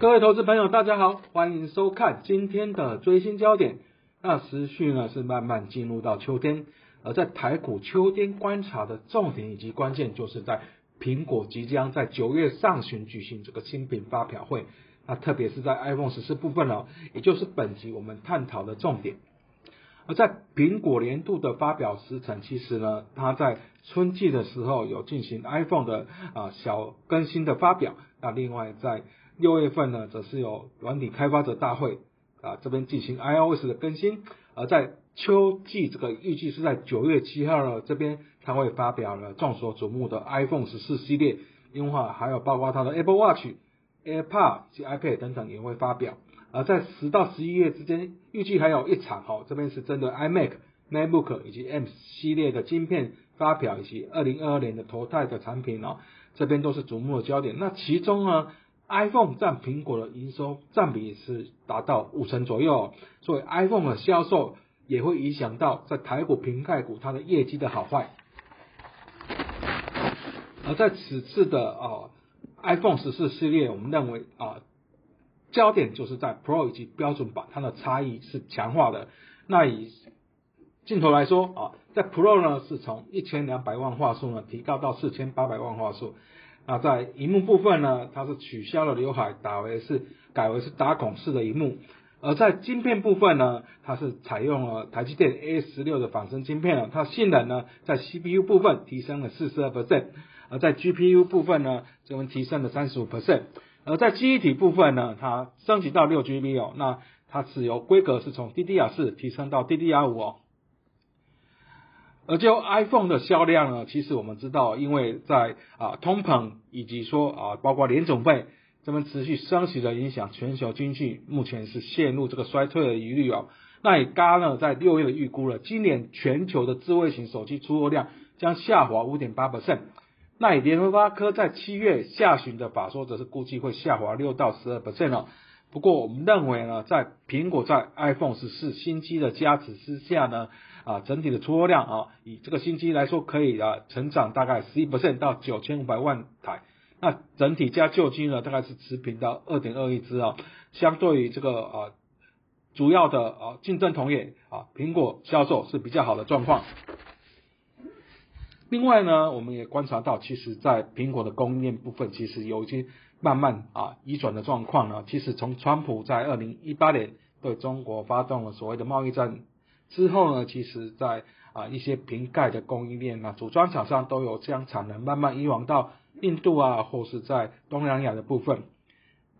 各位投资朋友，大家好，欢迎收看今天的追星焦点。那时序呢是慢慢进入到秋天，而在台股秋天观察的重点以及关键，就是在苹果即将在九月上旬举行这个新品发表会。那特别是在 iPhone 十四部分呢，也就是本集我们探讨的重点。而在苹果年度的发表时程，其实呢，它在春季的时候有进行 iPhone 的啊小更新的发表。那另外在六月份呢，则是有软体开发者大会啊这边进行 iOS 的更新。而在秋季这个预计是在九月七号呢，这边它会发表了众所瞩目的 iPhone 十四系列，另外还有包括它的 Apple Watch、AirPods 及 iPad 等等也会发表。而在十到十一月之间，预计还有一场哈，这边是针对 iMac、MacBook 以及 M 系列的晶片发表，以及二零二二年的淘汰的产品哦，这边都是瞩目的焦点。那其中呢，iPhone 占苹果的营收占比是达到五成左右，所以 iPhone 的销售也会影响到在台股、平盖股它的业绩的好坏。而在此次的啊 iPhone 十四系列，我们认为啊。焦点就是在 Pro 以及标准版，它的差异是强化的。那以镜头来说啊，在 Pro 呢是从一千两百万画素呢提高到四千八百万画素。那在荧幕部分呢，它是取消了刘海，打为是改为是打孔式的荧幕。而在晶片部分呢，它是采用了台积电 A 十六的仿生晶片了，它性能呢在 CPU 部分提升了四十二 percent，而在 GPU 部分呢这边提升了三十五 percent。而在记忆体部分呢，它升级到六 GB 哦，那它是由规格是从 DDR 四提升到 DDR 五哦。而就 iPhone 的销量呢，其实我们知道，因为在啊通膨以及说啊包括联总会这边持续升息的影响，全球经济目前是陷入这个衰退的疑虑哦。那以 g a 呢在六月的预估了，今年全球的智慧型手机出货量将下滑五点八 percent。那以联发科在七月下旬的法说，则是估计会下滑六到十二 percent 哦。不过我们认为呢，在苹果在 iPhone 十四新机的加持之下呢，啊整体的出货量啊，以这个新机来说，可以啊成长大概十一%到九千五百万台。那整体加旧机呢，大概是持平到二点二亿只啊。相对于这个啊主要的啊竞争同业啊，苹果销售是比较好的状况。另外呢，我们也观察到，其实，在苹果的供应链部分，其实有一些慢慢啊移转的状况呢。其实从川普在二零一八年对中国发动了所谓的贸易战之后呢，其实在啊一些瓶盖的供应链啊组装厂商都有将产能慢慢移往到印度啊，或是在东南亚的部分。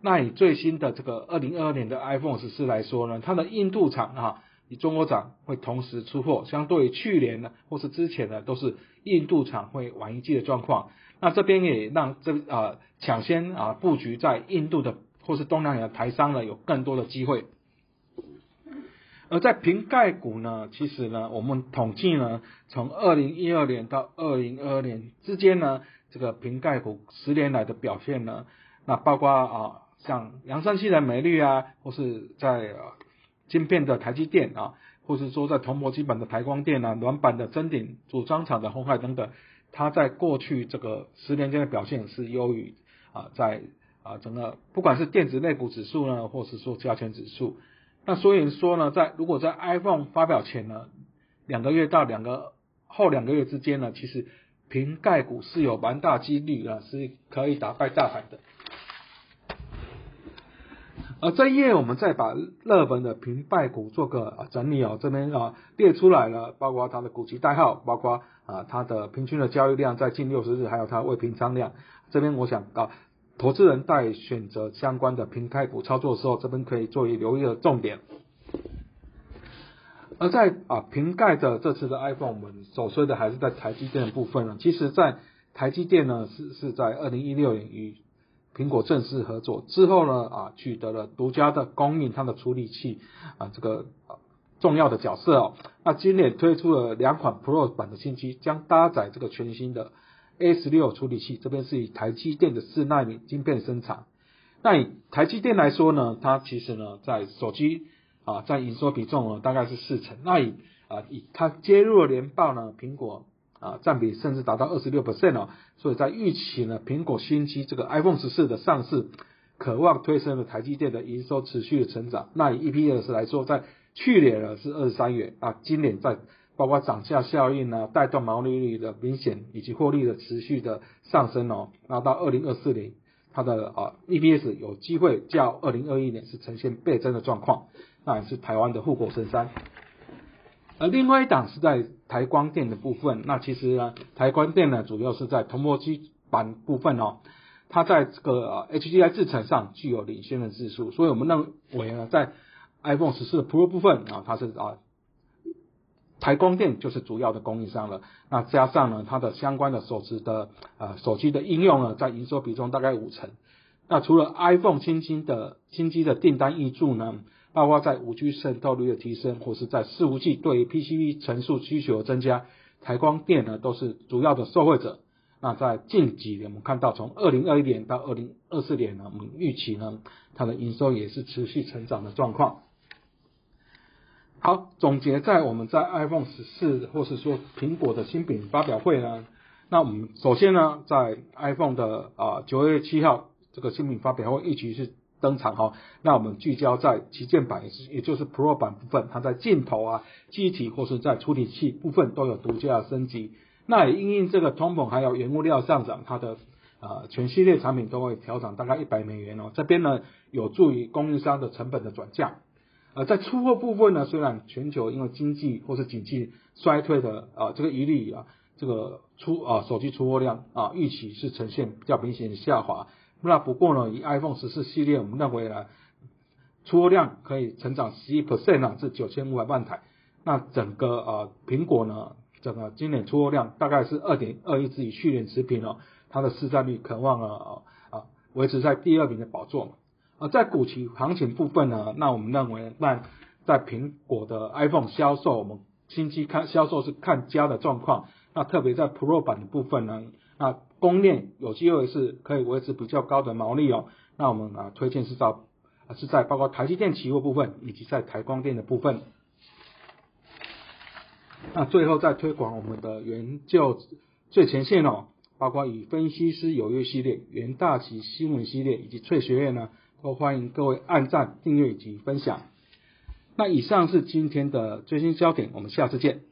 那以最新的这个二零二二年的 iPhone 十四来说呢，它的印度厂啊。以中国厂会同时出货，相对于去年呢，或是之前呢，都是印度厂会晚一季的状况。那这边也让这啊抢先啊布局在印度的或是东南亚的台商呢有更多的机会。而在瓶盖股呢，其实呢，我们统计呢，从二零一二年到二零二二年之间呢，这个瓶盖股十年来的表现呢，那包括啊像扬声器的美绿啊，或是在。晶片的台积电啊，或是说在铜箔基板的台光电啊，软板的臻鼎组装厂的鸿海等等，它在过去这个十年间的表现是优于啊，在啊整个不管是电子类股指数呢，或是说加权指数，那所以说呢，在如果在 iPhone 发表前呢，两个月到两个后两个月之间呢，其实瓶盖股是有蛮大几率啊，是可以打败大盘的。而这一页我们再把热门的平败股做个整理哦，这边啊列出来了，包括它的股息代号，包括啊它的平均的交易量在近六十日，还有它未平仓量。这边我想啊，投资人在选择相关的平开股操作的时候，这边可以作为留意的重点。而在啊瓶盖的这次的 iPhone，我们首推的还是在台积电的部分呢。其实，在台积电呢是是在二零一六年与苹果正式合作之后呢，啊，取得了独家的供应它的处理器啊，这个重要的角色哦。那今年推出了两款 Pro 版的新机，将搭载这个全新的 A 十六处理器，这边是以台积电的四纳米晶片生产。那以台积电来说呢，它其实呢在手机啊在营收比重呢大概是四成。那以啊以它接入了联报呢，苹果。啊，占比甚至达到二十六 percent 哦，所以在预期呢，苹果新机这个 iPhone 十四的上市，渴望推升了台积电的营收持续的成长。那以 EPS 来说，在去年呢是二十三元啊，今年在包括涨价效应呢，带动毛利率的明显以及获利的持续的上升哦。那到二零二四年，它的啊 EPS 有机会较二零二一年是呈现倍增的状况，那也是台湾的护国神山。而另外一档是在台光电的部分，那其实呢，台光电呢主要是在铜箔基板部分哦。它在这个 HDI 制程上具有领先的技术，所以我们认为呢，在 iPhone 十四 Pro 部分啊，它是啊台光电就是主要的供应商了。那加上呢，它的相关的手机的呃手机的应用呢，在营收比重大概五成。那除了 iPhone 新机的新机的订单挹注呢，包括在五 G 渗透率的提升，或是在四五 G 对于 PCB 层数需求的增加，台光电呢都是主要的受惠者。那在近几年，我们看到从二零二一年到二零二四年呢，我们预期呢，它的营收也是持续成长的状况。好，总结在我们在 iPhone 十四或是说苹果的新品发表会呢，那我们首先呢，在 iPhone 的啊九月七号这个新品发表会一起是登场哈，那我们聚焦在旗舰版，也是也就是 Pro 版部分，它在镜头啊、机体或是在处理器部分都有独家的升级。那也因应这个通膨还有原物料上涨，它的呃全系列产品都会调涨大概一百美元哦。这边呢有助于供应商的成本的转嫁。呃，在出货部分呢，虽然全球因为经济或是景气衰退的啊这个疑虑啊，这个出啊手机出货量啊预期是呈现比较明显的下滑。那不过呢，以 iPhone 十四系列，我们认为呢出货量可以成长十一 percent 啊，至九千五百万台。那整个呃苹果呢？整个今年出货量大概是二点二亿只与去年持平哦，它的市占率渴望了啊维持在第二名的宝座嘛啊，在股期行情部分呢，那我们认为那在苹果的 iPhone 销售，我们新机看销售是看佳的状况，那特别在 Pro 版的部分呢，那供链有机会是可以维持比较高的毛利哦，那我们啊推荐是在是在包括台积电期货部分以及在台光电的部分。那最后再推广我们的研究最前线哦，包括与分析师有约系列、原大旗新闻系列以及翠学院呢，都欢迎各位按赞、订阅以及分享。那以上是今天的最新焦点，我们下次见。